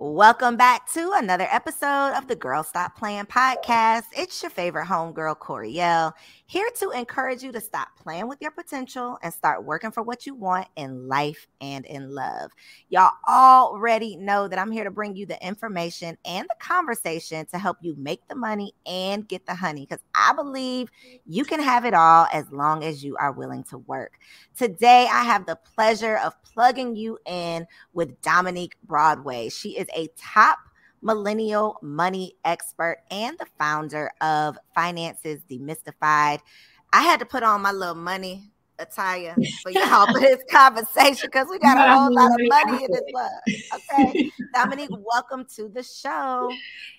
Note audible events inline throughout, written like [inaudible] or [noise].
Welcome back to another episode of the Girl Stop Playing podcast. It's your favorite homegirl, Coriel, here to encourage you to stop playing with your potential and start working for what you want in life and in love. Y'all already know that I'm here to bring you the information and the conversation to help you make the money and get the honey because I believe you can have it all as long as you are willing to work. Today, I have the pleasure of plugging you in with Dominique Broadway. She is a top millennial money expert and the founder of Finances Demystified. I had to put on my little money attire [laughs] for y'all for this conversation because we got a whole lot of money in this bug. Okay. [laughs] Dominique, welcome to the show.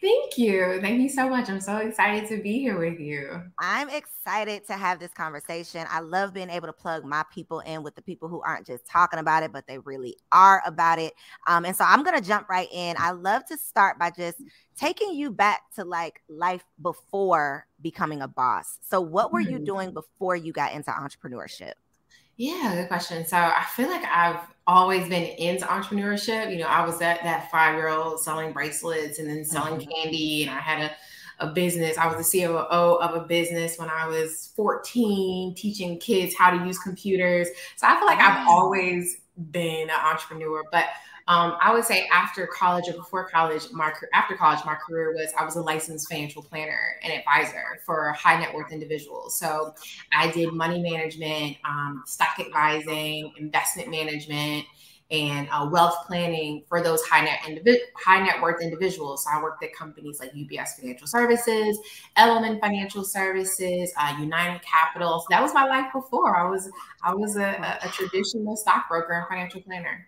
Thank you. Thank you so much. I'm so excited to be here with you. I'm excited to have this conversation. I love being able to plug my people in with the people who aren't just talking about it, but they really are about it. Um, and so I'm going to jump right in. I love to start by just taking you back to like life before becoming a boss. So, what were you Mhm. doing before you got into entrepreneurship? Yeah, good question. So I feel like I've always been into entrepreneurship. You know, I was that that five year old selling bracelets and then selling candy, and I had a, a business. I was the COO of a business when I was 14, teaching kids how to use computers. So I feel like I've always been an entrepreneur, but um, I would say after college or before college, my after college, my career was I was a licensed financial planner and advisor for high net worth individuals. So I did money management, um, stock advising, investment management, and uh, wealth planning for those high net high net worth individuals. So I worked at companies like UBS Financial Services, Element Financial Services, uh, United Capital. So that was my life before. I was I was a, a, a traditional stockbroker and financial planner.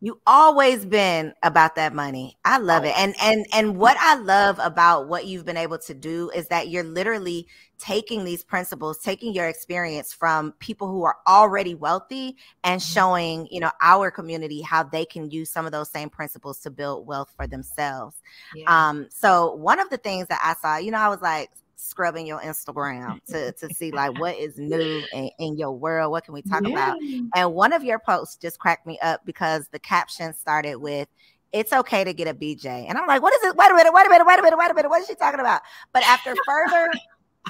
You always been about that money. I love it. And and and what I love about what you've been able to do is that you're literally taking these principles, taking your experience from people who are already wealthy and showing, you know, our community how they can use some of those same principles to build wealth for themselves. Yeah. Um so one of the things that I saw, you know, I was like scrubbing your Instagram to to see like [laughs] what is new in, in your world, what can we talk about? And one of your posts just cracked me up because the caption started with, it's okay to get a BJ. And I'm like, what is it? Wait a minute, wait a minute, wait a minute, wait a minute. What is she talking about? But after further,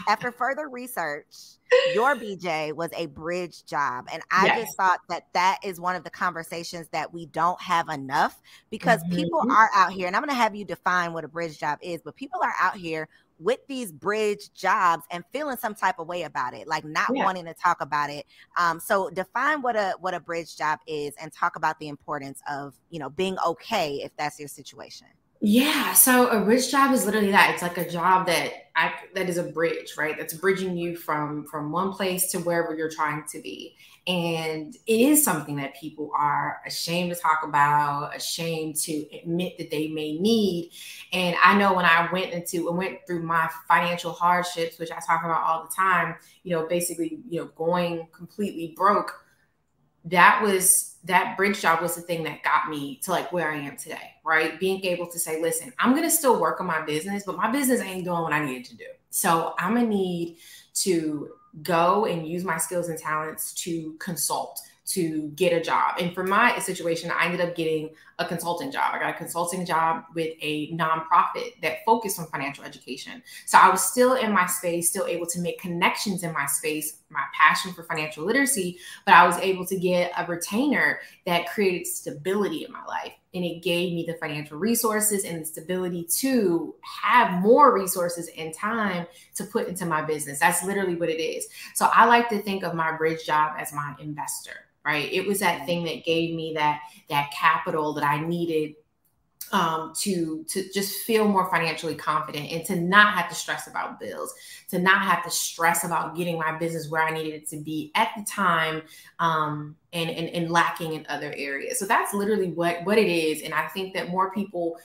after further research, your BJ was a bridge job. And I Yes. just thought that that is one of the conversations that we don't have enough because people Mhm. are out here, and I'm going to have you define what a bridge job is, but people are out here with these bridge jobs and feeling some type of way about it, like not Yeah. wanting to talk about it. Um, so define what a what a bridge job is and talk about the importance of you know being okay if that's your situation. Yeah, so a bridge job is literally that. It's like a job that I that is a bridge, right? That's bridging you from from one place to wherever you're trying to be. And it is something that people are ashamed to talk about, ashamed to admit that they may need. And I know when I went into and went through my financial hardships, which I talk about all the time, you know, basically, you know, going completely broke, that was that bridge job was the thing that got me to like where I am today, right? Being able to say, listen, I'm gonna still work on my business, but my business ain't doing what I needed to do. So I'm gonna need to go and use my skills and talents to consult, to get a job. And for my situation, I ended up getting a consulting job. I got a consulting job with a nonprofit that focused on financial education. So I was still in my space, still able to make connections in my space, my passion for financial literacy, but I was able to get a retainer that created stability in my life. And it gave me the financial resources and the stability to have more resources and time to put into my business. That's literally what it is. So I like to think of my bridge job as my investor right it was that thing that gave me that that capital that i needed um, to to just feel more financially confident and to not have to stress about bills, to not have to stress about getting my business where I needed it to be at the time, um, and, and and lacking in other areas. So that's literally what what it is. And I think that more people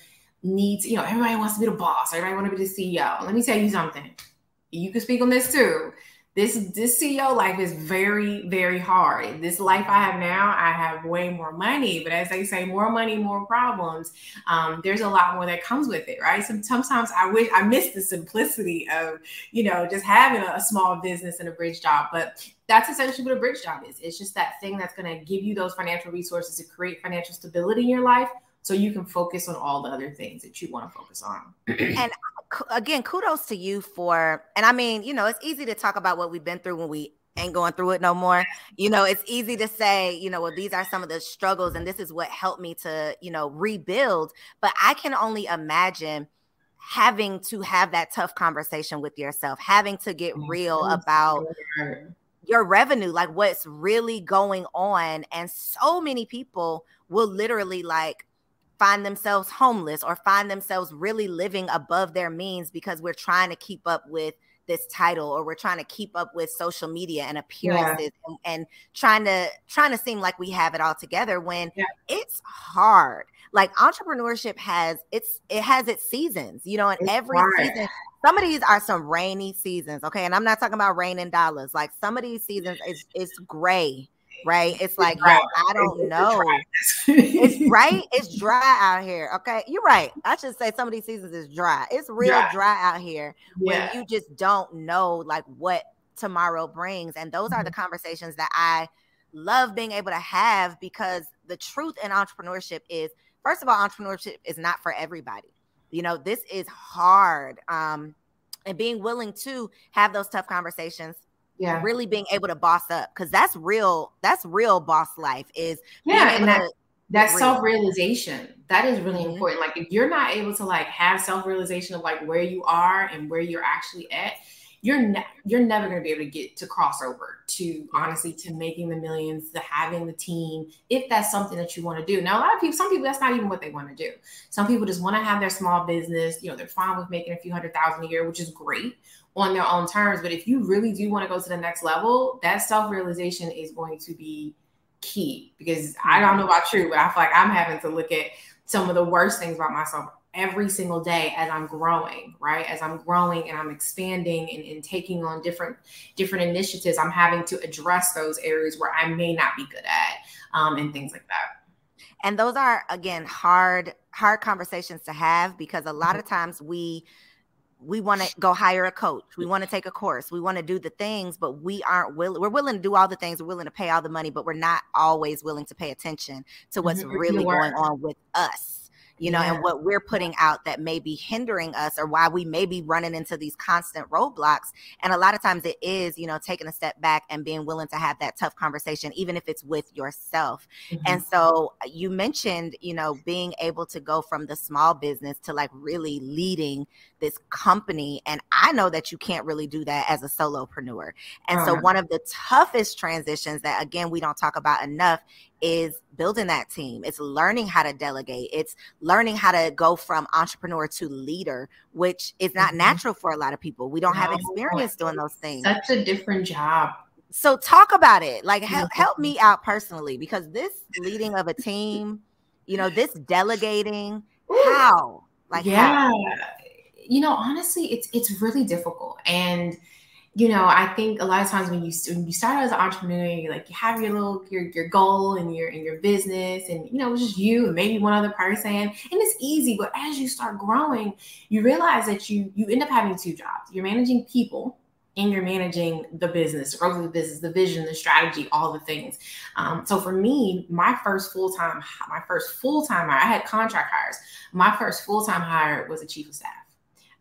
need to, you know, everybody wants to be the boss, everybody want to be the CEO. Let me tell you something. You can speak on this too this this CEO life is very very hard. This life I have now, I have way more money, but as they say, more money, more problems. Um, there's a lot more that comes with it, right? So sometimes I wish I miss the simplicity of you know just having a, a small business and a bridge job, but that's essentially what a bridge job is. It's just that thing that's going to give you those financial resources to create financial stability in your life so you can focus on all the other things that you want to focus on. and again, kudos to you for, and I mean, you know, it's easy to talk about what we've been through when we ain't going through it no more. You know, it's easy to say, you know, well, these are some of the struggles and this is what helped me to, you know, rebuild. But I can only imagine having to have that tough conversation with yourself, having to get real about your revenue, like what's really going on. And so many people will literally like find themselves homeless or find themselves really living above their means because we're trying to keep up with this title or we're trying to keep up with social media and appearances yeah. and, and, trying to trying to seem like we have it all together when yeah. it's hard like entrepreneurship has it's it has its seasons you know and it's every hard. season some of these are some rainy seasons okay and i'm not talking about rain and dollars like some of these seasons is it's gray right? It's like, yo, I don't know. it's [laughs] right. It's dry out here. Okay. You're right. I should say some of these seasons is dry. It's real dry, dry out here yeah. when you just don't know like what tomorrow brings. And those are the mm-hmm. conversations that I love being able to have because the truth in entrepreneurship is first of all, entrepreneurship is not for everybody. You know, this is hard. Um, and being willing to have those tough conversations yeah. really being able to boss up because that's real that's real boss life is yeah and that, that self-realization that is really mm-hmm. important like if you're not able to like have self-realization of like where you are and where you're actually at you're ne- you're never going to be able to get to crossover to honestly to making the millions to having the team if that's something that you want to do. Now a lot of people some people that's not even what they want to do. Some people just want to have their small business you know they're fine with making a few hundred thousand a year which is great on their own terms. But if you really do want to go to the next level, that self realization is going to be key because I don't know about you, but I feel like I'm having to look at some of the worst things about myself every single day as I'm growing, right? As I'm growing and I'm expanding and, and, taking on different different initiatives, I'm having to address those areas where I may not be good at um, and things like that. And those are again hard hard conversations to have because a lot of times we we want to go hire a coach. We want to take a course. We want to do the things but we aren't willing we're willing to do all the things. We're willing to pay all the money but we're not always willing to pay attention to what's really going on with us you know, yeah. and what we're putting out that may be hindering us or why we may be running into these constant roadblocks. And a lot of times it is, you know, taking a step back and being willing to have that tough conversation, even if it's with yourself. Mm-hmm. And so uh, you mentioned, you know, being able to go from the small business to like really leading this company. And I know that you can't really do that as a solopreneur. And uh-huh. so one of the toughest transitions that, again, we don't talk about enough is building that team. It's learning how to delegate. It's learning how to go from entrepreneur to leader, which is not mm-hmm. natural for a lot of people. We don't no, have experience doing those things. Such a different job. So talk about it. Like help, help me out personally because this leading of a team, you know, this delegating, how? Like yeah. How? You know, honestly, it's it's really difficult. And you know, I think a lot of times when you when you start as an entrepreneur, you like you have your little your your goal and your in your business, and you know it's just you and maybe one other person, and it's easy. But as you start growing, you realize that you you end up having two jobs. You're managing people, and you're managing the business, the growth of the business, the vision, the strategy, all the things. Um, so for me, my first full time, my first full time hire, I had contract hires. My first full time hire was a chief of staff.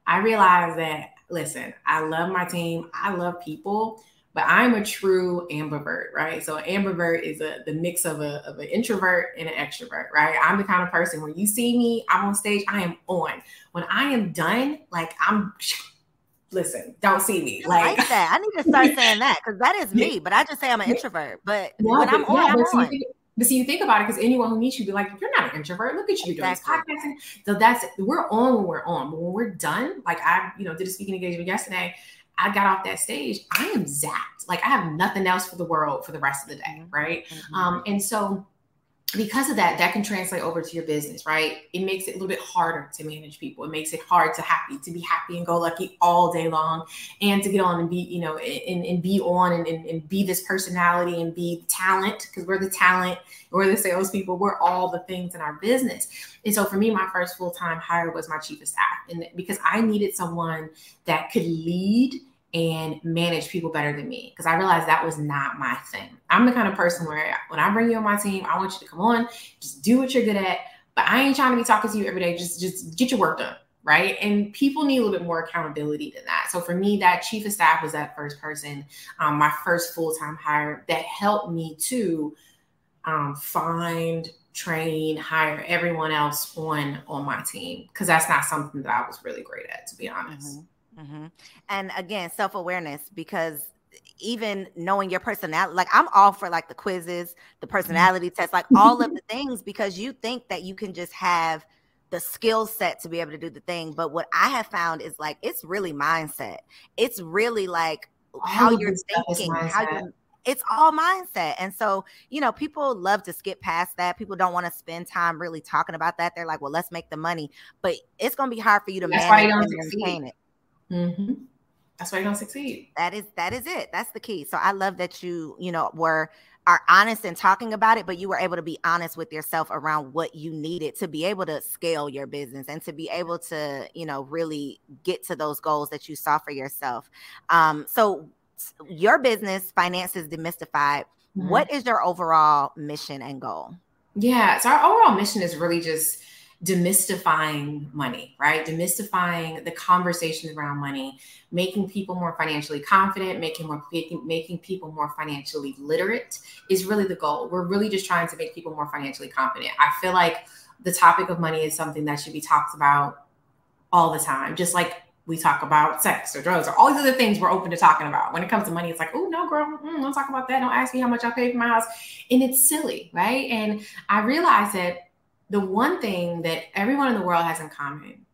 I realized that listen, I love my team, I love people, but I'm a true ambivert, right? So ambivert is a the mix of a of an introvert and an extrovert, right? I'm the kind of person when you see me, I'm on stage, I am on. When I am done, like I'm [laughs] listen, don't see me. Like, like that. I need to start saying that because that is [laughs] me. But I just say I'm an introvert. But when I'm on, yeah, I'm on. See, but see, you think about it because anyone who meets you be like, you're not an introvert. Look at you exactly. doing this podcasting. So that's we're on when we're on. But when we're done, like I, you know, did a speaking engagement yesterday. I got off that stage. I am zapped. Like I have nothing else for the world for the rest of the day, mm-hmm. right? Mm-hmm. Um, and so because of that, that can translate over to your business, right? It makes it a little bit harder to manage people. It makes it hard to happy, to be happy and go lucky all day long and to get on and be, you know, and, and be on and, and, and be this personality and be talent because we're the talent, we're the salespeople, we're all the things in our business. And so for me, my first full-time hire was my chief of staff. And because I needed someone that could lead and manage people better than me because I realized that was not my thing. I'm the kind of person where when I bring you on my team, I want you to come on, just do what you're good at. But I ain't trying to be talking to you every day. Just just get your work done. Right. And people need a little bit more accountability than that. So for me, that chief of staff was that first person, um, my first full-time hire that helped me to um, find, train, hire everyone else on on my team. Cause that's not something that I was really great at, to be honest. Mm-hmm. Mm-hmm. And again, self awareness because even knowing your personality, like I'm all for like the quizzes, the mm-hmm. personality test, like all of the things because you think that you can just have the skill set to be able to do the thing. But what I have found is like it's really mindset. It's really like how you're thinking, how you it's all mindset. And so, you know, people love to skip past that. People don't want to spend time really talking about that. They're like, well, let's make the money. But it's going to be hard for you to That's manage and maintain it. Mm-hmm. That's why you don't succeed. That is that is it. That's the key. So I love that you you know were are honest in talking about it, but you were able to be honest with yourself around what you needed to be able to scale your business and to be able to, you know, really get to those goals that you saw for yourself. Um, so your business, finances demystified. Mm-hmm. What is your overall mission and goal? Yeah, so our overall mission is really just demystifying money, right? Demystifying the conversations around money, making people more financially confident, making more making, people more financially literate is really the goal. We're really just trying to make people more financially confident. I feel like the topic of money is something that should be talked about all the time, just like we talk about sex or drugs or all these other things we're open to talking about. When it comes to money, it's like, oh no, girl, mm, don't talk about that. Don't ask me how much I pay for my house, and it's silly, right? And I realize that the one thing that everyone in the world has in common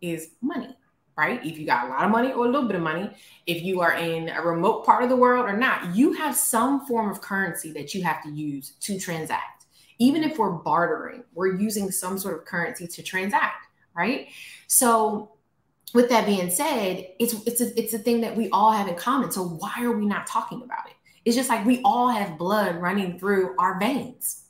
is money, right? If you got a lot of money or a little bit of money, if you are in a remote part of the world or not, you have some form of currency that you have to use to transact. Even if we're bartering, we're using some sort of currency to transact, right? So with that being said, it's it's a, it's a thing that we all have in common. So why are we not talking about it? It's just like we all have blood running through our veins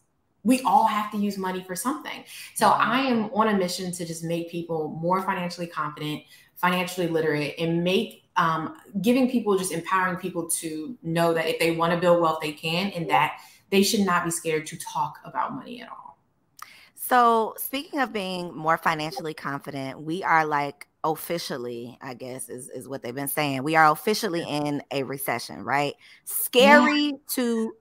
we all have to use money for something. So I am on a mission to just make people more financially confident, financially literate, and make um, giving people just empowering people to know that if they want to build wealth, they can, and that they should not be scared to talk about money at all. So, speaking of being more financially confident, we are like officially, I guess, is, is what they've been saying. We are officially in a recession, right? Scary yeah. to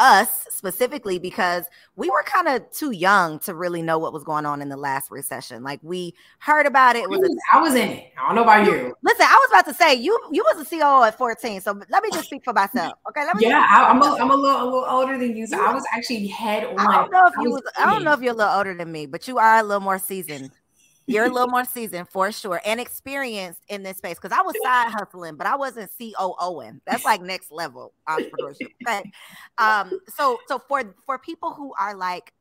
us specifically because we were kind of too young to really know what was going on in the last recession. Like we heard about it. it was a, I was in it. I don't know about you. Listen, I was about to say you you was a COO at 14. So let me just speak for myself. [laughs] Okay. Let me yeah, I, am a, [laughs] I'm a little a little older than you. So I was actually head on. I don't know if you was I don't know if you're a little older than me, but you are a little more seasoned. You're a [laughs] little more seasoned for sure and experienced in this space because I was side hustling, but I wasn't COOing. That's like next level entrepreneurship. Okay. Um, so so for for people who are like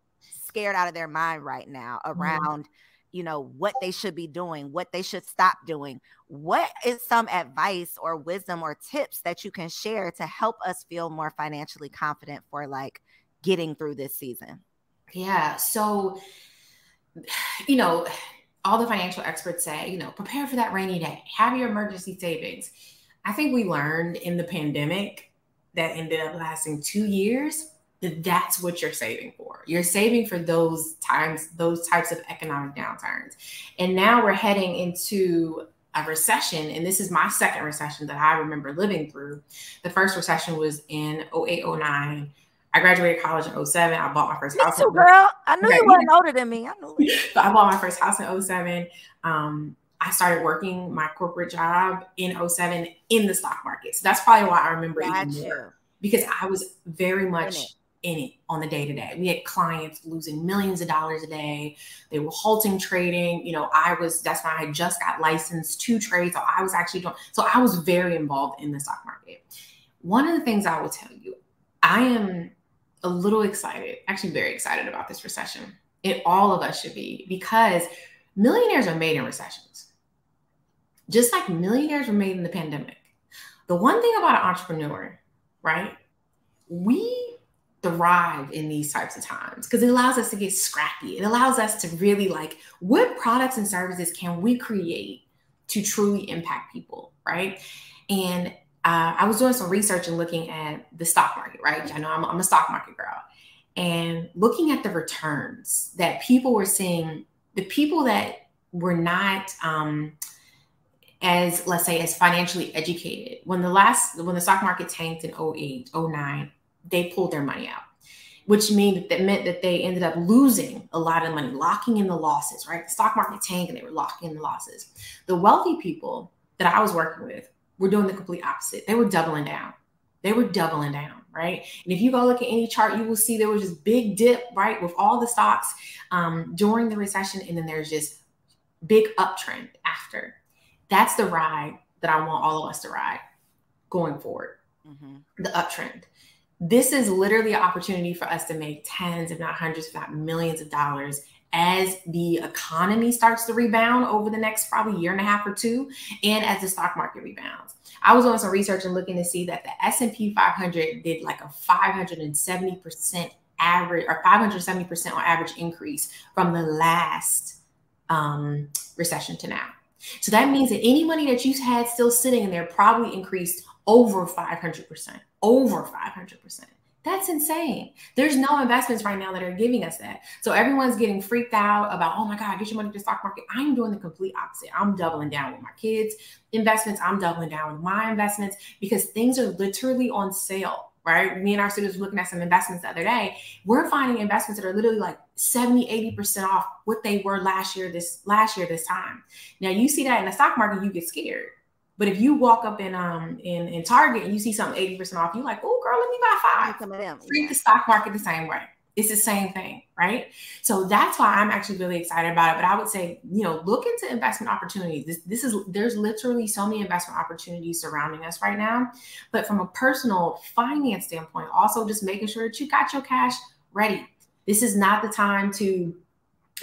scared out of their mind right now mm-hmm. around you know what they should be doing, what they should stop doing, what is some advice or wisdom or tips that you can share to help us feel more financially confident for like getting through this season? Yeah. So [sighs] you know, all the financial experts say, you know, prepare for that rainy day, have your emergency savings. I think we learned in the pandemic that ended up lasting two years that that's what you're saving for. You're saving for those times, those types of economic downturns. And now we're heading into a recession. And this is my second recession that I remember living through. The first recession was in 08, 09. I graduated college in 07. I bought my first Me house. too, girl. I knew you weren't older than me. I knew it. [laughs] I bought my first house in 07. Um, I started working my corporate job in 07 in the stock market. So that's probably why I remember Got even more because I was very much it. in it on the day to day. We had clients losing millions of dollars a day. They were halting trading. You know, I was that's why I just got licensed to trade. So I was actually doing so I was very involved in the stock market. One of the things I will tell you, I am a little excited, actually very excited about this recession. And all of us should be because millionaires are made in recessions. Just like millionaires were made in the pandemic. The one thing about an entrepreneur, right? We thrive in these types of times because it allows us to get scrappy. It allows us to really like what products and services can we create to truly impact people, right? And uh, I was doing some research and looking at the stock market, right? I know I'm, I'm a stock market girl, and looking at the returns that people were seeing, the people that were not um, as let's say as financially educated when the last when the stock market tanked in 08 09 they pulled their money out which mean that meant that they ended up losing a lot of money locking in the losses right? The stock market tanked and they were locking in the losses. The wealthy people that i was working with were doing the complete opposite they were doubling down they were doubling down right and if you go look at any chart you will see there was this big dip right with all the stocks um, during the recession and then there's just big uptrend after that's the ride that I want all of us to ride going forward. Mhm. The uptrend. This is literally an opportunity for us to make tens, if not hundreds, if not millions of dollars as the economy starts to rebound over the next probably year and a half or two, and as the stock market rebounds. I was doing some research and looking to see that the S&P 500 did like a 570% average or 570% on average increase from the last um, recession to now. So that means that any money that you had still sitting in there probably increased over 500%, over 500%. That's insane. There's no investments right now that are giving us that. So everyone's getting freaked out about, oh my God, get your money to the stock market. I'm doing the complete opposite. I'm doubling down with my kids' investments. I'm doubling down with my investments because things are literally on sale, right? Me and our students were looking at some investments the other day. We're finding investments that are literally like 70, 80% off what they were last year, this last year, this time. Now you see that in the stock market, you get scared. But if you walk up in um in, in Target and you see something 80% off, you're like, oh girl, let me buy five. Some of them. Treat the stock market the same way. It's the same thing, right? So that's why I'm actually really excited about it. But I would say, you know, look into investment opportunities. This, this is there's literally so many investment opportunities surrounding us right now. But from a personal finance standpoint, also just making sure that you got your cash ready. This is not the time to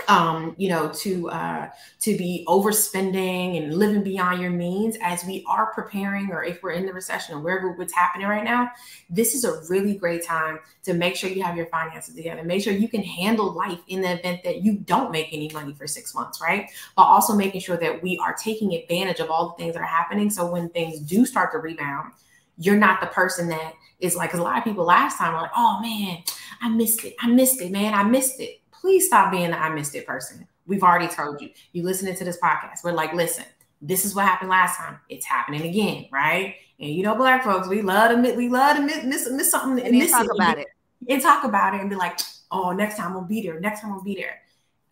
um you know to uh to be overspending and living beyond your means as we are preparing or if we're in the recession or wherever what's happening right now this is a really great time to make sure you have your finances together. Make sure you can handle life in the event that you don't make any money for six months right? But also making sure that we are taking advantage of all the things that are happening. So when things do start to rebound you're not the person that is like 'cause a lot of people last time were like oh man i missed it. I missed it man. I missed it please stop being the I missed it person. We've already told you. You listening to this podcast. We're like, listen, this is what happened last time. It's happening again, right? And you know, black folks, we love to miss, we love to miss, miss, miss something And miss talk it, about it. and talk about it and be like, oh, next time we'll be there. Next time we'll be there.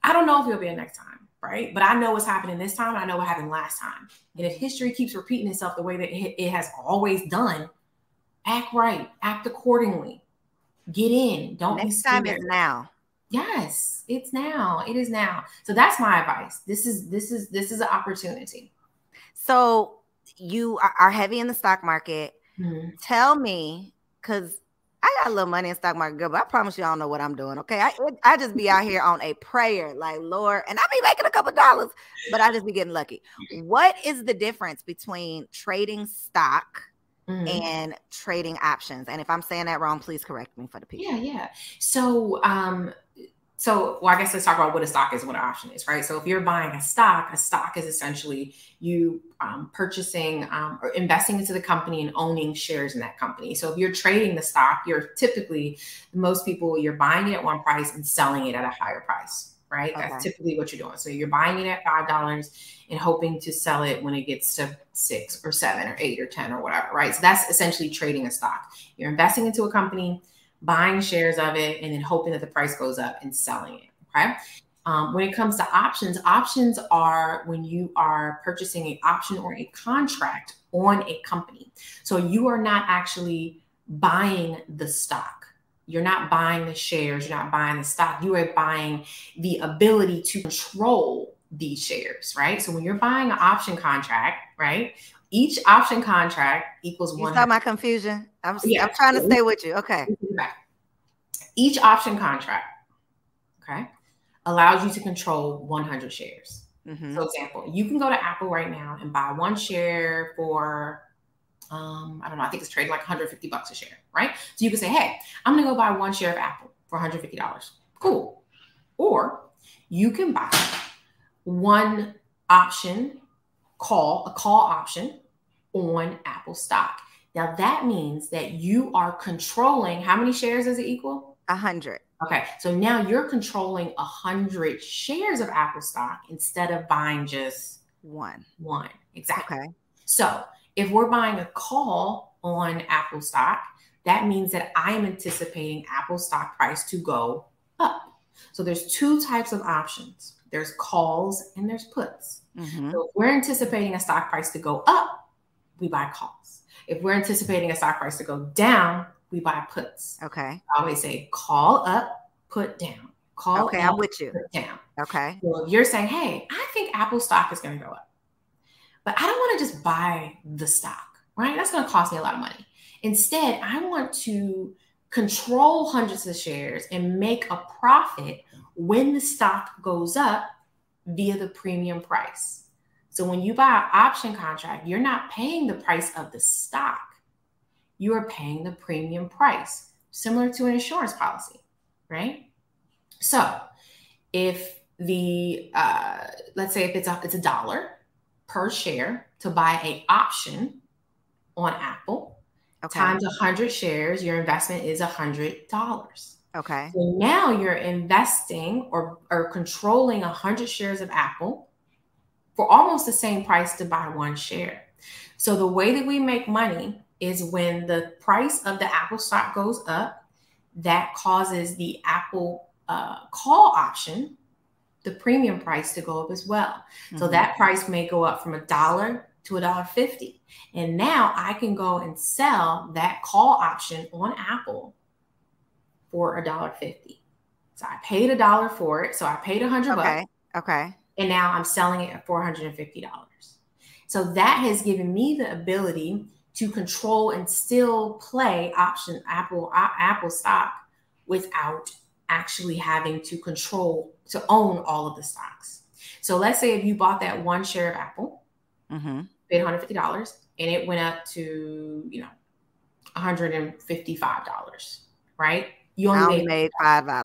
I don't know if it'll be there next time, right? But I know what's happening this time. I know what happened last time. And if history keeps repeating itself the way that it, has always done, act right, act accordingly, get in. Don't Next be time is now. Yes, it's now. It is now. So that's my advice. This is this is this is an opportunity. So you are, heavy in the stock market. Mhm. Tell me, because I got a little money in stock market, girl, but I promise you I don't know what I'm doing. Okay. I I just be out here on a prayer, like Lord, and I be making a couple dollars, but I just be getting lucky. What is the difference between trading stock Mhm. and trading options? And if I'm saying that wrong, please correct me for the people. Yeah, yeah. So um so well, I guess let's talk about what a stock is and what an option is, right? So if you're buying a stock, a stock is essentially you um, purchasing um, or investing into the company and owning shares in that company. So if you're trading the stock, you're typically most people you're buying it at one price and selling it at a higher price, right? Okay. That's typically what you're doing. So you're buying it at five dollars and hoping to sell it when it gets to six or seven or eight or ten or whatever, right? So that's essentially trading a stock. You're investing into a company buying shares of it and then hoping that the price goes up and selling it. Okay. Um, when it comes to options, options are when you are purchasing an option or a contract on a company. So you are not actually buying the stock. You're not buying the shares. You're not buying the stock. You are buying the ability to control these shares, right? So when you're buying an option contract, right, each option contract equals one. You saw my confusion. I'm, yeah. I'm trying to stay with you. Okay. Each option contract, okay, allows you to control 100 shares. Mm-hmm. So, example, you can go to Apple right now and buy one share for, um, I don't know, I think it's trading like 150 bucks a share, right? So you can say, hey, I'm gonna go buy one share of Apple for 150 dollars. Cool. Or you can buy one option call, a call option on Apple stock. Now that means that you are controlling how many shares does it equal? A hundred. Okay, so now you're controlling a hundred shares of Apple stock instead of buying just one. One exactly. Okay. So if we're buying a call on Apple stock, that means that I am anticipating Apple stock price to go up. So there's two types of options. There's calls and there's puts. Mm-hmm. So if we're anticipating a stock price to go up, we buy calls. If we're anticipating a stock price to go down, we buy puts. Okay. I always say call up, put down. Call okay, up, I'm with you. Down. Okay. So if you're saying, hey, I think Apple stock is going to go up, but I don't want to just buy the stock, right? That's going to cost me a lot of money. Instead, I want to control hundreds of shares and make a profit when the stock goes up via the premium price. So when you buy an option contract, you're not paying the price of the stock. You are paying the premium price, similar to an insurance policy, right? So if the uh, let's say if it's a it's a dollar per share to buy a option on Apple okay. times 100 shares, your investment is $100. Okay. So now you're investing or, or controlling 100 shares of Apple for almost the same price to buy one share. So the way that we make money is when the price of the Apple stock goes up, that causes the Apple uh, call option, the premium price to go up as well. Mm-hmm. So that price may go up from a dollar to a dollar fifty. And now I can go and sell that call option on Apple for a dollar fifty. So I paid a dollar for it. So I paid a hundred okay. bucks. Okay and now I'm selling it at $450. So that has given me the ability to control and still play option Apple Apple stock without actually having to control to own all of the stocks. So let's say if you bought that one share of Apple, mm-hmm. paid $150, and it went up to you know $155, right? You only made, made five dollars.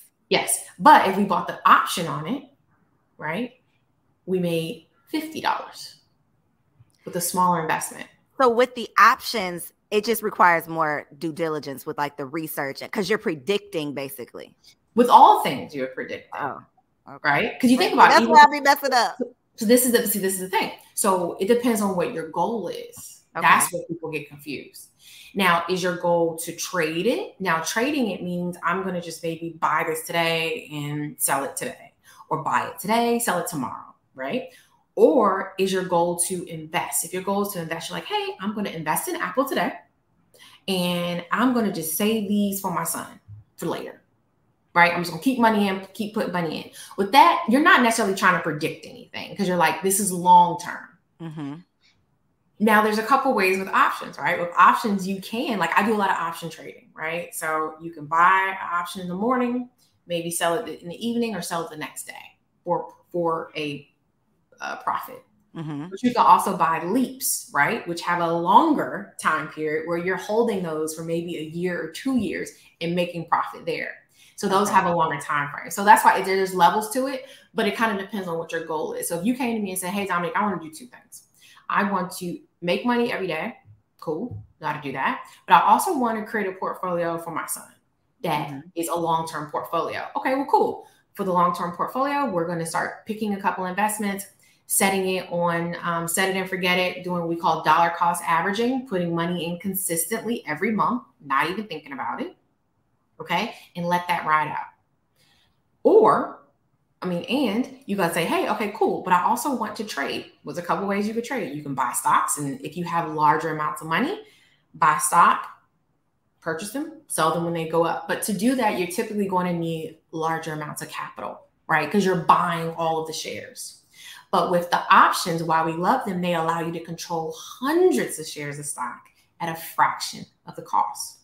Yes. But if we bought the option on it, right, we made $50 with a smaller investment. So with the options, it just requires more due diligence with like the research because you're predicting basically. With all things you're predicting. Oh. Okay. Right? Because you think about That's it. why I be messing up. So this is the see, this is the thing. So it depends on what your goal is. Okay. That's where people get confused. Now, is your goal to trade it? Now, trading it means I'm going to just maybe buy this today and sell it today, or buy it today, sell it tomorrow, right? Or is your goal to invest? If your goal is to invest, you're like, hey, I'm going to invest in Apple today, and I'm going to just save these for my son for later, right? I'm just going to keep money in, keep putting money in. With that, you're not necessarily trying to predict anything because you're like, this is long term. Mm-hmm. Now there's a couple ways with options, right? With options, you can like I do a lot of option trading, right? So you can buy an option in the morning, maybe sell it in the evening, or sell it the next day for for a uh, profit. Mm-hmm. But you can also buy leaps, right? Which have a longer time period where you're holding those for maybe a year or two years and making profit there. So those Okay. have a longer time frame. So that's why there's levels to it, but it kind of depends on what your goal is. So if you came to me and said, "Hey, Dominique, I want to do two things. I want to make money every day. Cool, got to do that. But I also want to create a portfolio for my son that is Mhm. a long-term portfolio. Okay, well, cool. For the long-term portfolio, we're going to start picking a couple investments, setting it on um, set it and forget it, doing what we call dollar cost averaging, putting money in consistently every month, not even thinking about it. Okay, and let that ride out. Or I mean, and you gotta say, hey, okay, cool. But I also want to trade. There's a couple ways you could trade. You can buy stocks, and if you have larger amounts of money, buy stock, purchase them, sell them when they go up. But to do that, you're typically going to need larger amounts of capital, right? Because you're buying all of the shares. But with the options, while we love them, they allow you to control hundreds of shares of stock at a fraction of the cost.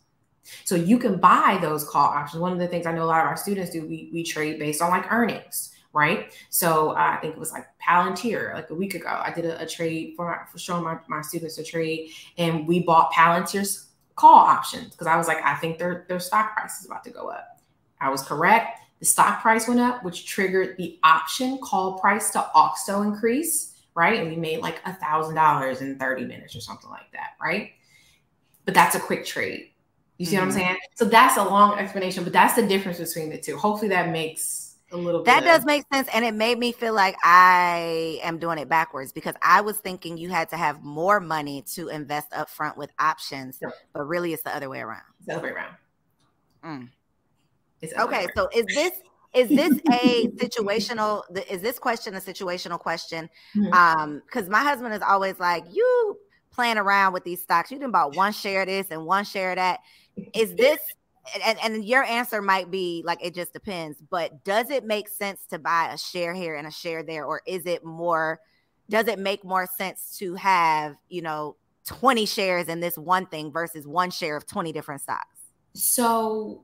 So you can buy those call options. One of the things I know a lot of our students do, we, we trade based on like earnings, right? So uh, I think it was like Palantir like a week ago. I did a, a trade for, for showing my, my students a trade, and we bought Palantir's call options because I was like, I think their their stock price is about to go up. I was correct. The stock price went up, which triggered the option call price to also increase, right? And we made like a thousand dollars in 30 minutes or something like that, right? But that's a quick trade. You see what I'm Mhm. saying? So that's a long explanation, but that's the difference between the two. Hopefully that makes a little That does of- make sense. And it made me feel like I am doing it backwards because I was thinking you had to have more money to invest up front with options, Sure. but really it's the other way around. It's the other way around. Mm. It's the way Okay, so is this is this a [laughs] situational is this question a situational question? Mhm. Um, because my husband is always like, You playing around with these stocks, you didn't bought one share of this and one share of that. Is this and, and your answer might be like it just depends, but does it make sense to buy a share here and a share there, or is it more does it make more sense to have, you know, 20 shares in this one thing versus one share of 20 different stocks? So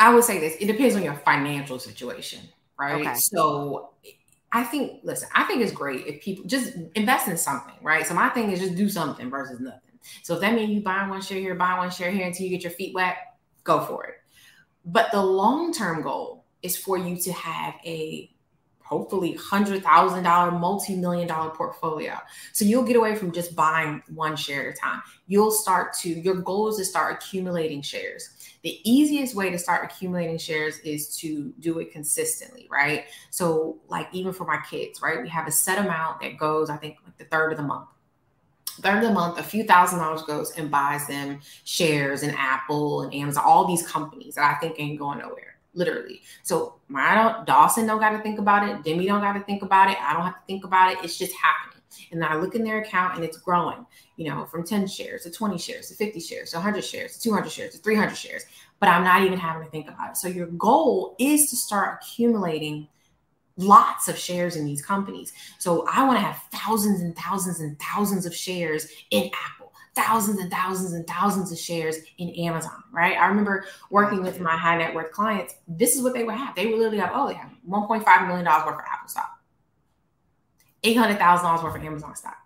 I- would say this it depends on your financial situation, right? Okay. So I think, listen, I think it's great if people just invest in something, right? So my thing is just do something versus nothing. So if that means you buy one share here, buy one share here until you get your feet wet, go for it. But the long term goal is for you to have a hopefully $100,000, multi million dollar portfolio. So you'll get away from just buying one share at a time. You'll start to, your goal is to start accumulating shares. The easiest way to start accumulating shares is to do it consistently, right? So, like, even for my kids, right? We have a set amount that goes, I think, like the third of the month third of the month, a few thousand dollars goes and buys them shares in Apple and Amazon, all these companies that I think ain't going nowhere literally. So my don't Dawson don't got to think about it. Demi don't got to think about it. I don't have to think about it. It's just happening. And I look in their account and it's growing, you know, from 10 shares to 20 shares to 50 shares to 100 shares to 200 shares to 300 shares. But I'm not even having to think about it. So your goal is to start accumulating lots of shares in these companies. So I want to have thousands and thousands and thousands of shares in Apple thousands and thousands and thousands of shares in Amazon, right? I remember working with my high net worth clients. This is what they would have. They would literally have, oh, they have $1.5 million worth of Apple stock, $800,000 worth of Amazon stock,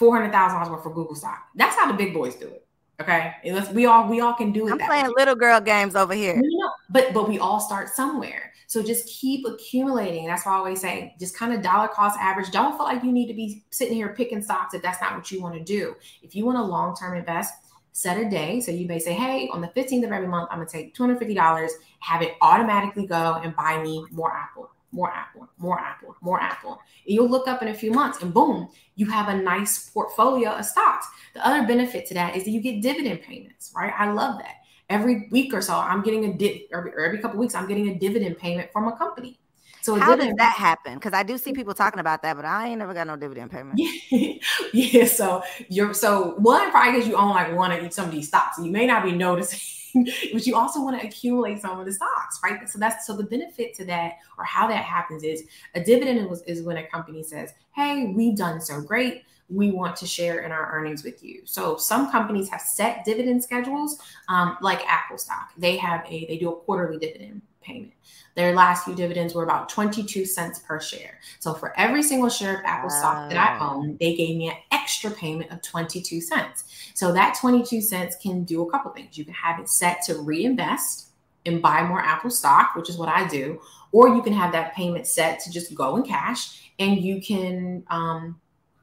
$400,000 worth of Google stock. That's how the big boys do it. Okay, let's we all we all can do it. I'm playing way. little girl games over here. No, no, but but we all start somewhere. So just keep accumulating. That's why I always say, just kind of dollar cost average. Don't feel like you need to be sitting here picking stocks if that's not what you want to do. If you want to long term invest, set a day. So you may say, hey, on the 15th of every month, I'm going to take $250, have it automatically go and buy me more Apple, more Apple, more Apple, more Apple. And you'll look up in a few months and boom, you have a nice portfolio of stocks. The other benefit to that is that you get dividend payments, right? I love that every week or so, I'm getting a div, or every couple weeks, I'm getting a dividend payment from a company. So how does that happen? Because I do see people talking about that, but I ain't never got no dividend payment. [laughs] yeah. So you're so one probably because you own like one of some of these stocks. You may not be noticing, [laughs] but you also want to accumulate some of the stocks, right? So that's so the benefit to that or how that happens is a dividend is, is when a company says, Hey, we've done so great we want to share in our earnings with you. So some companies have set dividend schedules, um, like Apple stock. They have a they do a quarterly dividend payment. Their last few dividends were about 22 cents per share. So for every single share of Apple stock that I own, they gave me an extra payment of 22 cents. So that 22 cents can do a couple things. You can have it set to reinvest and buy more Apple stock, which is what I do, or you can have that payment set to just go in cash and you can um,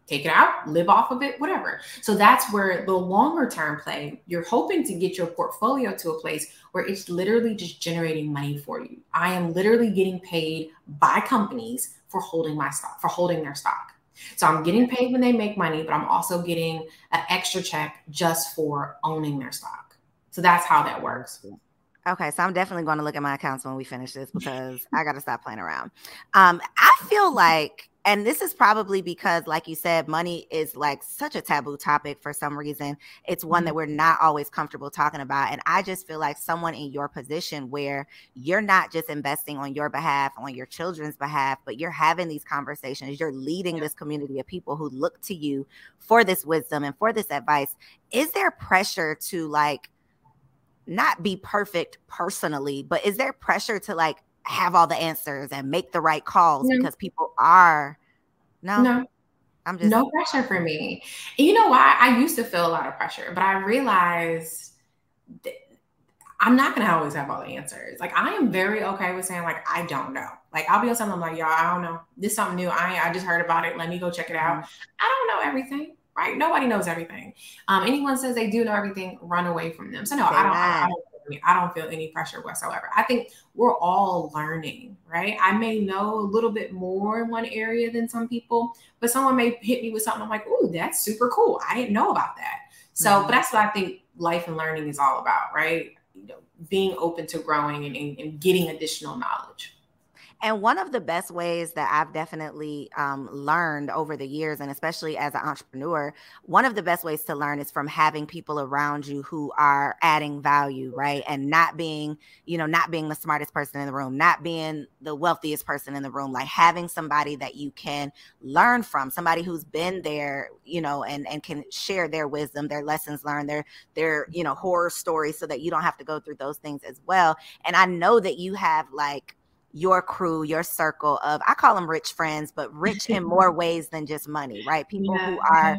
take it out, live off of it, whatever. So that's where the longer term play, you're hoping to get your portfolio to a place where it's literally just generating money for you. I am literally getting paid by companies for holding my stock, for holding their stock. So I'm getting paid when they make money, but I'm also getting an extra check just for owning their stock. So that's how that works. Okay, so I'm definitely going to look at my accounts when we finish this because I got to stop playing around. Um, I feel like and this is probably because like you said money is like such a taboo topic for some reason it's one that mm-hmm. we're not always comfortable talking about and i just feel like someone in your position where you're not just investing on your behalf on your children's behalf but you're having these conversations you're leading this community of people who look to you for this wisdom and for this advice is there pressure to like not be perfect personally but is there pressure to like have all the answers and make the right calls no. because people are no? No. I'm just no pressure for me. You know why i used to feel a lot of pressure but i realized i'm not gonna always have all the answers. Like i am very okay with saying like i don't know. Like i'll be on something I'm like y'all i don't know. This is something new. I i just heard about it. Let me go check it out. Mm-hmm. i don't know everything right? Nobody knows everything. Um anyone says they do know everything run away from them. So no I don't, I don't me. I don't feel any pressure whatsoever. I think we're all learning, right? I may know a little bit more in one area than some people, but someone may hit me with something. I'm like, "Ooh, that's super cool. I didn't know about that." So, mm-hmm. but that's what I think life and learning is all about, right? You know, being open to growing and, and, and getting additional knowledge. And one of the best ways that I've definitely um, learned over the years, and especially as an entrepreneur, one of the best ways to learn is from having people around you who are adding value, right? And not being, you know, not being the smartest person in the room, not being the wealthiest person in the room, like having somebody that you can learn from, somebody who's been there, you know, and and can share their wisdom, their lessons learned, their their you know horror stories, so that you don't have to go through those things as well. And I know that you have like your crew, your circle of, I call them rich friends, but rich in more [laughs] ways than just money, right? People yeah. who are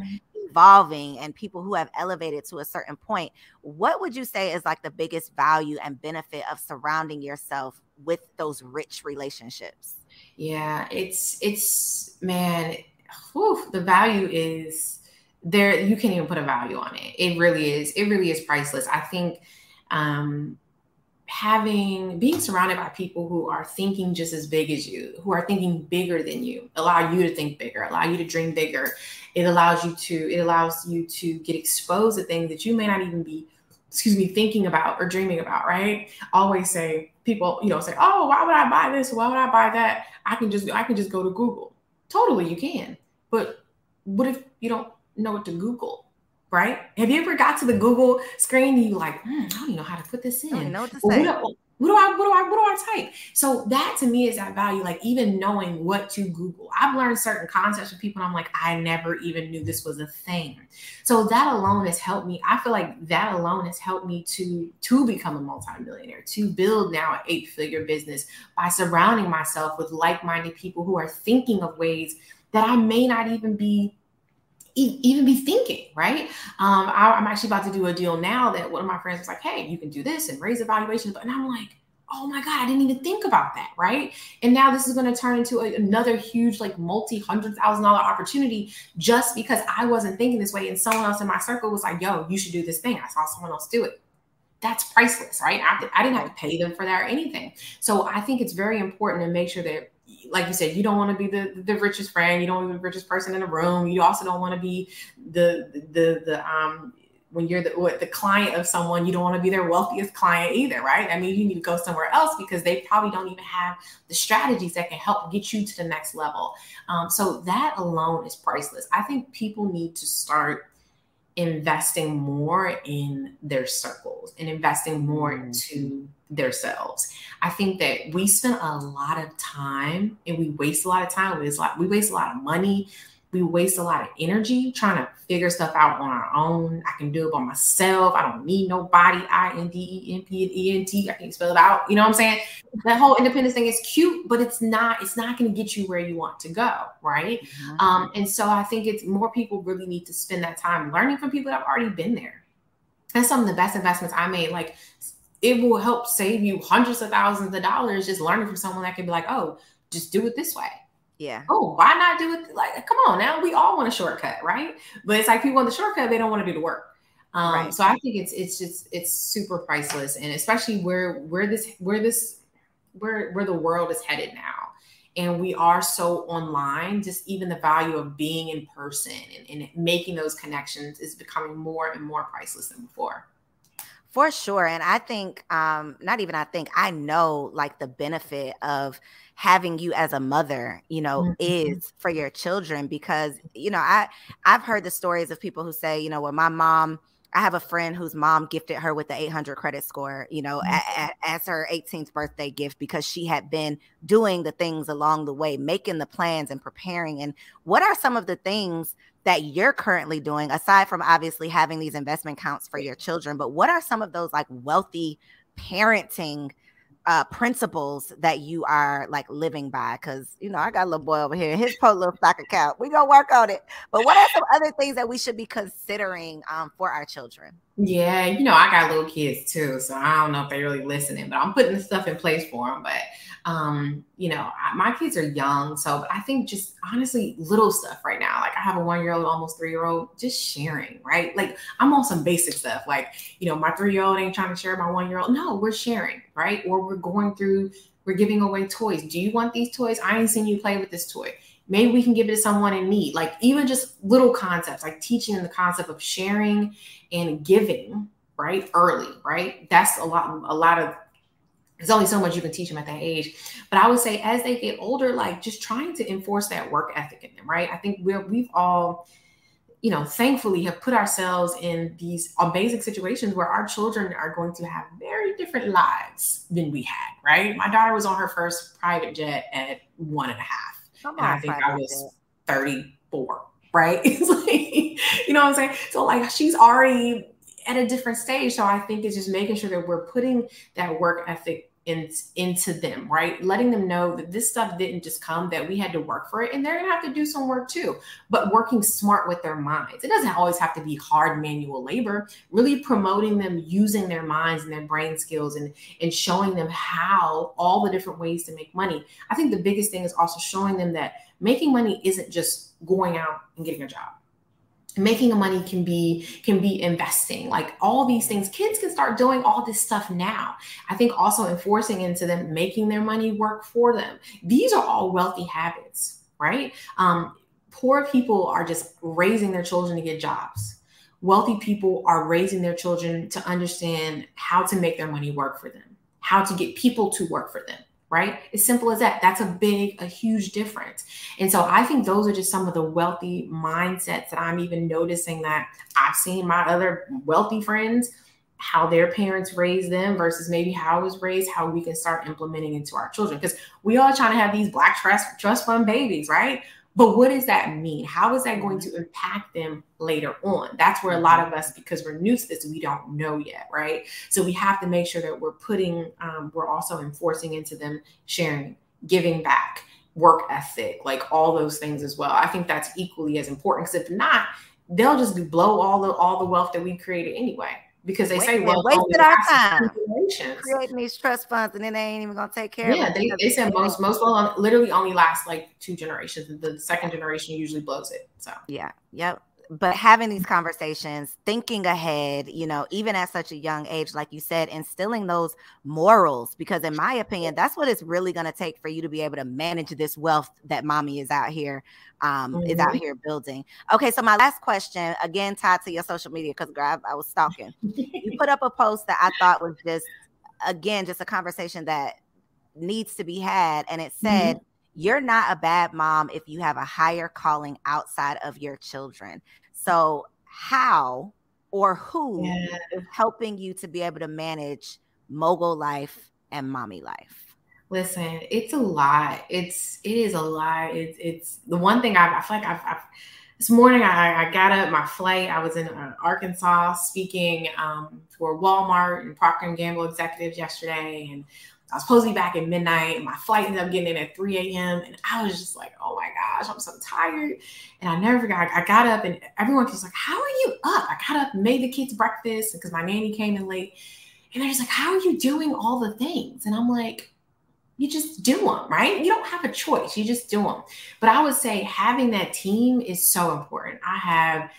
evolving and people who have elevated to a certain point. What would you say is like the biggest value and benefit of surrounding yourself with those rich relationships? Yeah, it's it's man, whew, the value is there. You can't even put a value on it. It really is. It really is priceless. I think um, having being surrounded by people who are thinking just as big as you, who are thinking bigger than you, allow you to think bigger, allow you to dream bigger. It allows you to it allows you to get exposed to things that you may not even be excuse me, thinking about or dreaming about, right? Always say people, you know, say, "Oh, why would I buy this? Why would I buy that?" I can just I can just go to Google. Totally, you can. But what if you don't know what to Google? Right? Have you ever got to the Google screen and you like, mm, I don't even know how to put this in? I know what to say. Well, what do I what do I what do I type? So that to me is that value, like even knowing what to Google. I've learned certain concepts from people, and I'm like, I never even knew this was a thing. So that alone has helped me. I feel like that alone has helped me to to become a multimillionaire, to build now an eight figure business by surrounding myself with like minded people who are thinking of ways that I may not even be even be thinking, right? Um, I, am actually about to do a deal now that one of my friends was like, "Hey, you can do this and raise evaluation," and I'm like, "Oh my god, I didn't even think about that," right? And now this is going to turn into a, another huge, like multi hundred thousand dollar opportunity just because I wasn't thinking this way, and someone else in my circle was like, "Yo, you should do this thing." I saw someone else do it. That's priceless, right? I, I didn't have to pay them for that or anything. So I think it's very important to make sure that like you said, you don't want to be the the richest friend. You don't want to be the richest person in the room. You also don't want to be the the the um when you're the what, the client of someone, you don't want to be their wealthiest client either, right? I mean, you need to go somewhere else because they probably don't even have the strategies that can help get you to the next level. Um, so that alone is priceless. I think people need to start investing more in their circles and investing more mm. into themselves. I think that we spend a lot of time and we waste a lot of time. We waste a lot, we waste a lot of money we waste a lot of energy trying to figure stuff out on our own. I can do it by myself. I don't need nobody. I N D E N P E N T. I can't spell it out. You know what I'm saying? That whole independence thing is cute, but it's not. It's not going to get you where you want to go, right? Mm-hmm. Um, and so I think it's more people really need to spend that time learning from people that have already been there. That's some of the best investments I made. Like it will help save you hundreds of thousands of dollars just learning from someone that can be like, oh, just do it this way yeah. Oh, why not do it? Like, come on now. We all want a shortcut, right? But it's like people want the shortcut, they don't want to do the work. Um, right. so I think it's it's just it's super priceless. And especially where where this where this where where the world is headed now. And we are so online, just even the value of being in person and, and making those connections is becoming more and more priceless than before. For sure. And I think, um, not even I think, I know like the benefit of having you as a mother you know mm-hmm. is for your children because you know i i've heard the stories of people who say you know when my mom I have a friend whose mom gifted her with the 800 credit score, you know, mm-hmm. as her 18th birthday gift because she had been doing the things along the way, making the plans and preparing. And what are some of the things that you're currently doing aside from obviously having these investment accounts for your children? But what are some of those like wealthy parenting uh principles that you are like living by? Because you know i got a little boy over here his poor little stock account. We gonna work on it. But what are some other things that we should be considering um for our children yeah you know i got little kids too so i don't know if they're really listening but i'm putting the stuff in place for them but um, you know, my kids are young, so I think just honestly, little stuff right now. Like I have a one year old, almost three year old, just sharing, right? Like I'm on some basic stuff. Like, you know, my three year old ain't trying to share my one year old. No, we're sharing, right? Or we're going through, we're giving away toys. Do you want these toys? I ain't seen you play with this toy. Maybe we can give it to someone in need. Like even just little concepts, like teaching them the concept of sharing and giving, right? Early, right? That's a lot, a lot of there's only so much you can teach them at that age. But I would say as they get older, like just trying to enforce that work ethic in them, right? I think we're we've all, you know, thankfully have put ourselves in these amazing situations where our children are going to have very different lives than we had, right? My daughter was on her first private jet at one and a half. And I think I was 34, right? [laughs] It's like, you know what I'm saying? So like she's already at a different stage. So I think it's just making sure that we're putting that work ethic in, into them, right? Letting them know that this stuff didn't just come, that we had to work for it, and they're gonna have to do some work too. But working smart with their minds. It doesn't always have to be hard manual labor. Really promoting them using their minds and their brain skills and and showing them how all the different ways to make money. I think the biggest thing is also showing them that making money isn't just going out and getting a job making money can be can be investing. Like all these things kids can start doing all this stuff now. I think also enforcing into them making their money work for them. These are all wealthy habits right? Um, poor people are just raising their children to get jobs. Wealthy people are raising their children to understand how to make their money work for them how to get people to work for them right? As simple as that. That's a big, a huge difference. And so I think those are just some of the wealthy mindsets that I'm even noticing that I've seen my other wealthy friends, how their parents raised them versus maybe how I was raised, how we can start implementing into our children. Because we all trying to have these black trust trust fund babies, right? But what does that mean? How is that going to impact them later on? That's where a lot of us, because we're new to this, we don't know yet, right? So we have to make sure that we're putting, um, we're also enforcing into them sharing, giving back, work ethic, like all those things as well. I think that's equally as important because if not, they'll just blow all the all the wealth that we created anyway because they say well wasted our time creating these trust funds and then they ain't even gonna take care yeah, of it. Yeah, they, they said most most will literally only last like two generations. The second generation usually blows it. So yeah, yep but having these conversations, thinking ahead, you know, even at such a young age, like you said, instilling those morals, because in my opinion, that's what it's really going to take for you to be able to manage this wealth that mommy is out here, um, mm-hmm. is out mm-hmm. here building. Okay, so my last question, again, tied to your social media, because I, I was stalking. you put up a post that I thought was just, again, just a conversation that needs to be had, and it said. Mm-hmm you're not a bad mom if you have a higher calling outside of your children. So, how or who yeah. is helping you to be able to manage mogul life and mommy life? Listen, it's a lot. It's it is a lot. It's it's the one thing I, I feel like I've, I've this morning I, I, got up my flight. I was in uh, Arkansas speaking um, for Walmart and Procter and Gamble executives yesterday, and I was supposed to be back at midnight. And my flight ended up getting in at 3 a.m. And I was just like, oh my gosh, I'm so tired. And I never forgot. I got up and everyone was like, how are you up? I got up, made the kids breakfast because my nanny came in late. And they're just like, how are you doing all the things? And I'm like, you just do them, right? You don't have a choice. You just do them. But I would say having that team is so important. I have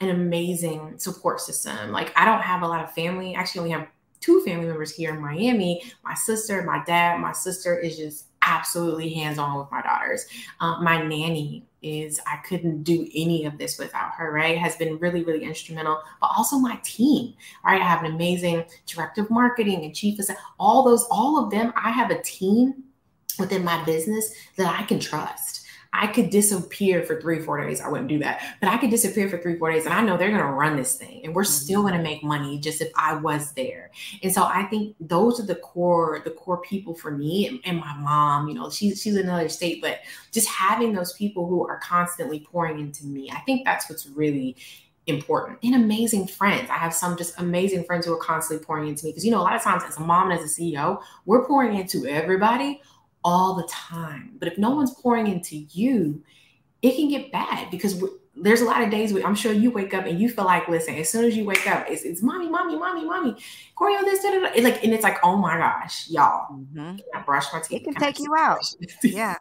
an amazing support system. Like I don't have a lot of family. Actually only have two family members here in Miami. My sister, my dad, my sister is just absolutely hands on with my daughters. Um, my nanny is, I couldn't do any of this without her, right? Has been really, really instrumental, but also my team, right? I have an amazing director of marketing and chief of all those, all of them. I have a team within my business that I can trust I could disappear for three, four days. I wouldn't do that, but I could disappear for three, four days, and I know they're going to run this thing, and we're mm-hmm. still going to make money just if I was there. And so I think those are the core, the core people for me, and, and my mom. You know, she's she's in another state, but just having those people who are constantly pouring into me, I think that's what's really important and amazing friends. I have some just amazing friends who are constantly pouring into me because you know a lot of times as a mom and as a CEO, we're pouring into everybody all the time. But if no one's pouring into you, it can get bad because there's a lot of days where I'm sure you wake up and you feel like, listen, as soon as you wake up, it's, it's mommy, mommy, mommy, mommy, Choreo, this, da, da, da. It's like, and it's like, oh my gosh, y'all, mm-hmm. I brush my teeth. It can take you out. [laughs] yeah.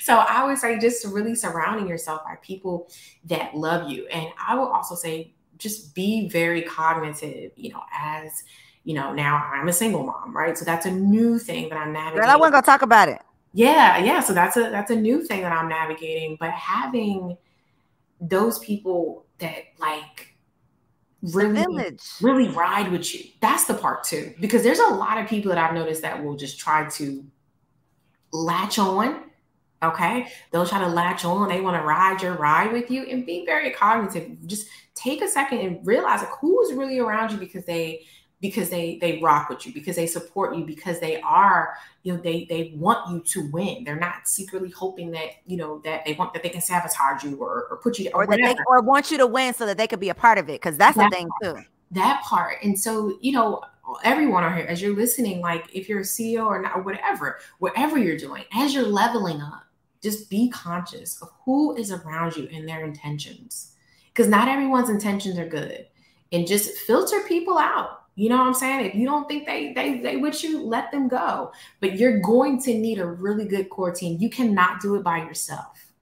so I would say just really surrounding yourself by people that love you. And I will also say, just be very cognitive, you know, as you know, now I'm a single mom, right? So that's a new thing that I'm navigating. Girl, I want to go talk about it. Yeah, yeah. So that's a that's a new thing that I'm navigating. But having those people that like really really ride with you, that's the part too. Because there's a lot of people that I've noticed that will just try to latch on. Okay. They'll try to latch on. They want to ride your ride with you and be very cognitive. Just take a second and realize like who's really around you because they because they they rock with you because they support you because they are you know they they want you to win. They're not secretly hoping that you know that they want that they can sabotage you or, or put you or, or that they or want you to win so that they could be a part of it because that's that the thing part, too. That part. And so you know everyone are here as you're listening like if you're a ceo or not or whatever whatever you're doing as you're leveling up just be conscious of who is around you and their intentions because not everyone's intentions are good. And just filter people out you know what i'm saying if you don't think they they they with you let them go but you're going to need a really good core team you cannot do it by yourself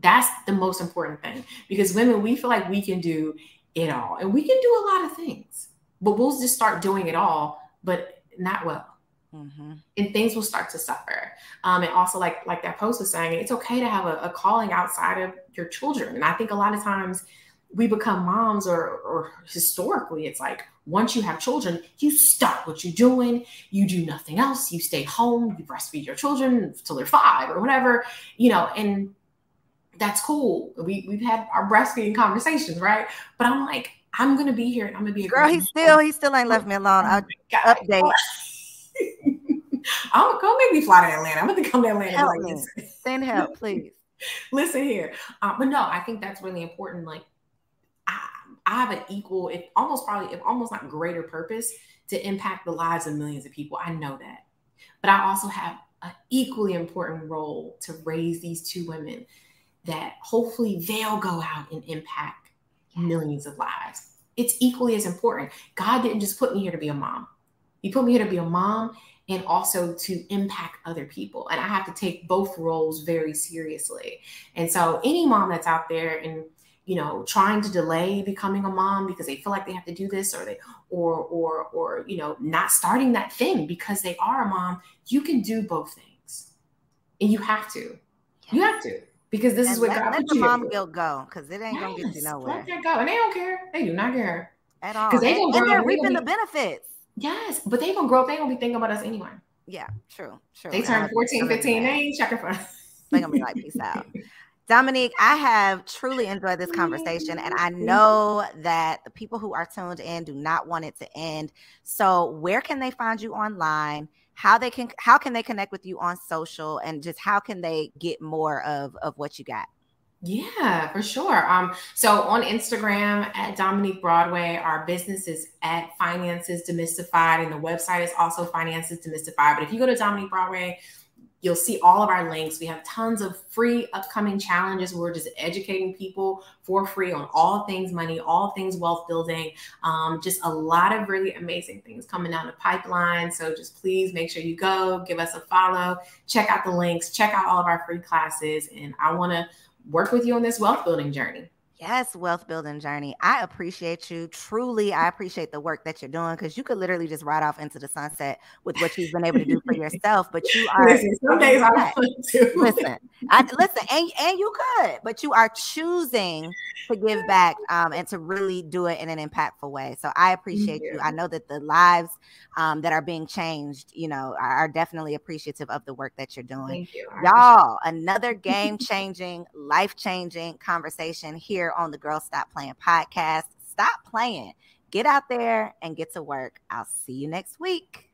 that's the most important thing because women we feel like we can do it all and we can do a lot of things but we'll just start doing it all, but not well. Mm-hmm. And things will start to suffer. Um, and also, like like that post was saying, it's okay to have a, a calling outside of your children. And I think a lot of times we become moms, or or historically, it's like once you have children, you stop what you're doing, you do nothing else, you stay home, you breastfeed your children till they're five or whatever, you know, and that's cool. We we've had our breastfeeding conversations, right? But I'm like, I'm gonna be here and I'm gonna be a girl. He still he still ain't left me alone. I'll oh update. [laughs] I'm gonna make me fly to Atlanta. I'm gonna come to Atlanta. Help like. Send help, please. [laughs] Listen here, uh, but no, I think that's really important. Like, I, have an equal, if almost probably, if almost not greater purpose to impact the lives of millions of people. I know that, but I also have an equally important role to raise these two women that hopefully they'll go out and impact millions of lives. It's equally as important. God didn't just put me here to be a mom. He put me here to be a mom and also to impact other people. And I have to take both roles very seriously. And so any mom that's out there and you know trying to delay becoming a mom because they feel like they have to do this or they or or or you know not starting that thing because they are a mom, you can do both things. And you have to. You have to because this and is what let, God let the mom guilt go because it ain't yes, gonna get you nowhere. Let that go, and they don't care. They do not care at all. Because they and, and they're reaping the benefits. Yes, but they gonna grow up. They gonna be thinking about us anyway. Yeah, true, true. They turn 14, 15. They ain't checking for us. They gonna be like, peace out. [laughs] Dominique, I have truly enjoyed this conversation, and I know that the people who are tuned in do not want it to end. So, where can they find you online? how they can how can they connect with you on social and just how can they get more of of what you got yeah, for sure. Um, so on Instagram at Dominique Broadway, our business is at Finances Demystified, and the website is also Finances Demystified. But if you go to Dominique Broadway, You'll see all of our links. We have tons of free upcoming challenges. We're just educating people for free on all things money, all things wealth building. Um, just a lot of really amazing things coming down the pipeline. So just please make sure you go, give us a follow, check out the links, check out all of our free classes. And I want to work with you on this wealth building journey. Yes, wealth building journey. I appreciate you. Truly, I appreciate the work that you're doing because you could literally just ride off into the sunset with what you've been able to do for yourself. But you [laughs] are listen, some days I [laughs] want to listen. I listen, and and you could, but you are choosing to give back um, and to really do it in an impactful way. So I appreciate you. you. I know that the lives um, that are being changed, you know, are, are, definitely appreciative of the work that you're doing. You. Y'all, another game changing, life changing conversation here on the Girl Stop Playing podcast. Stop playing. Get out there and get to work. I'll see you next week.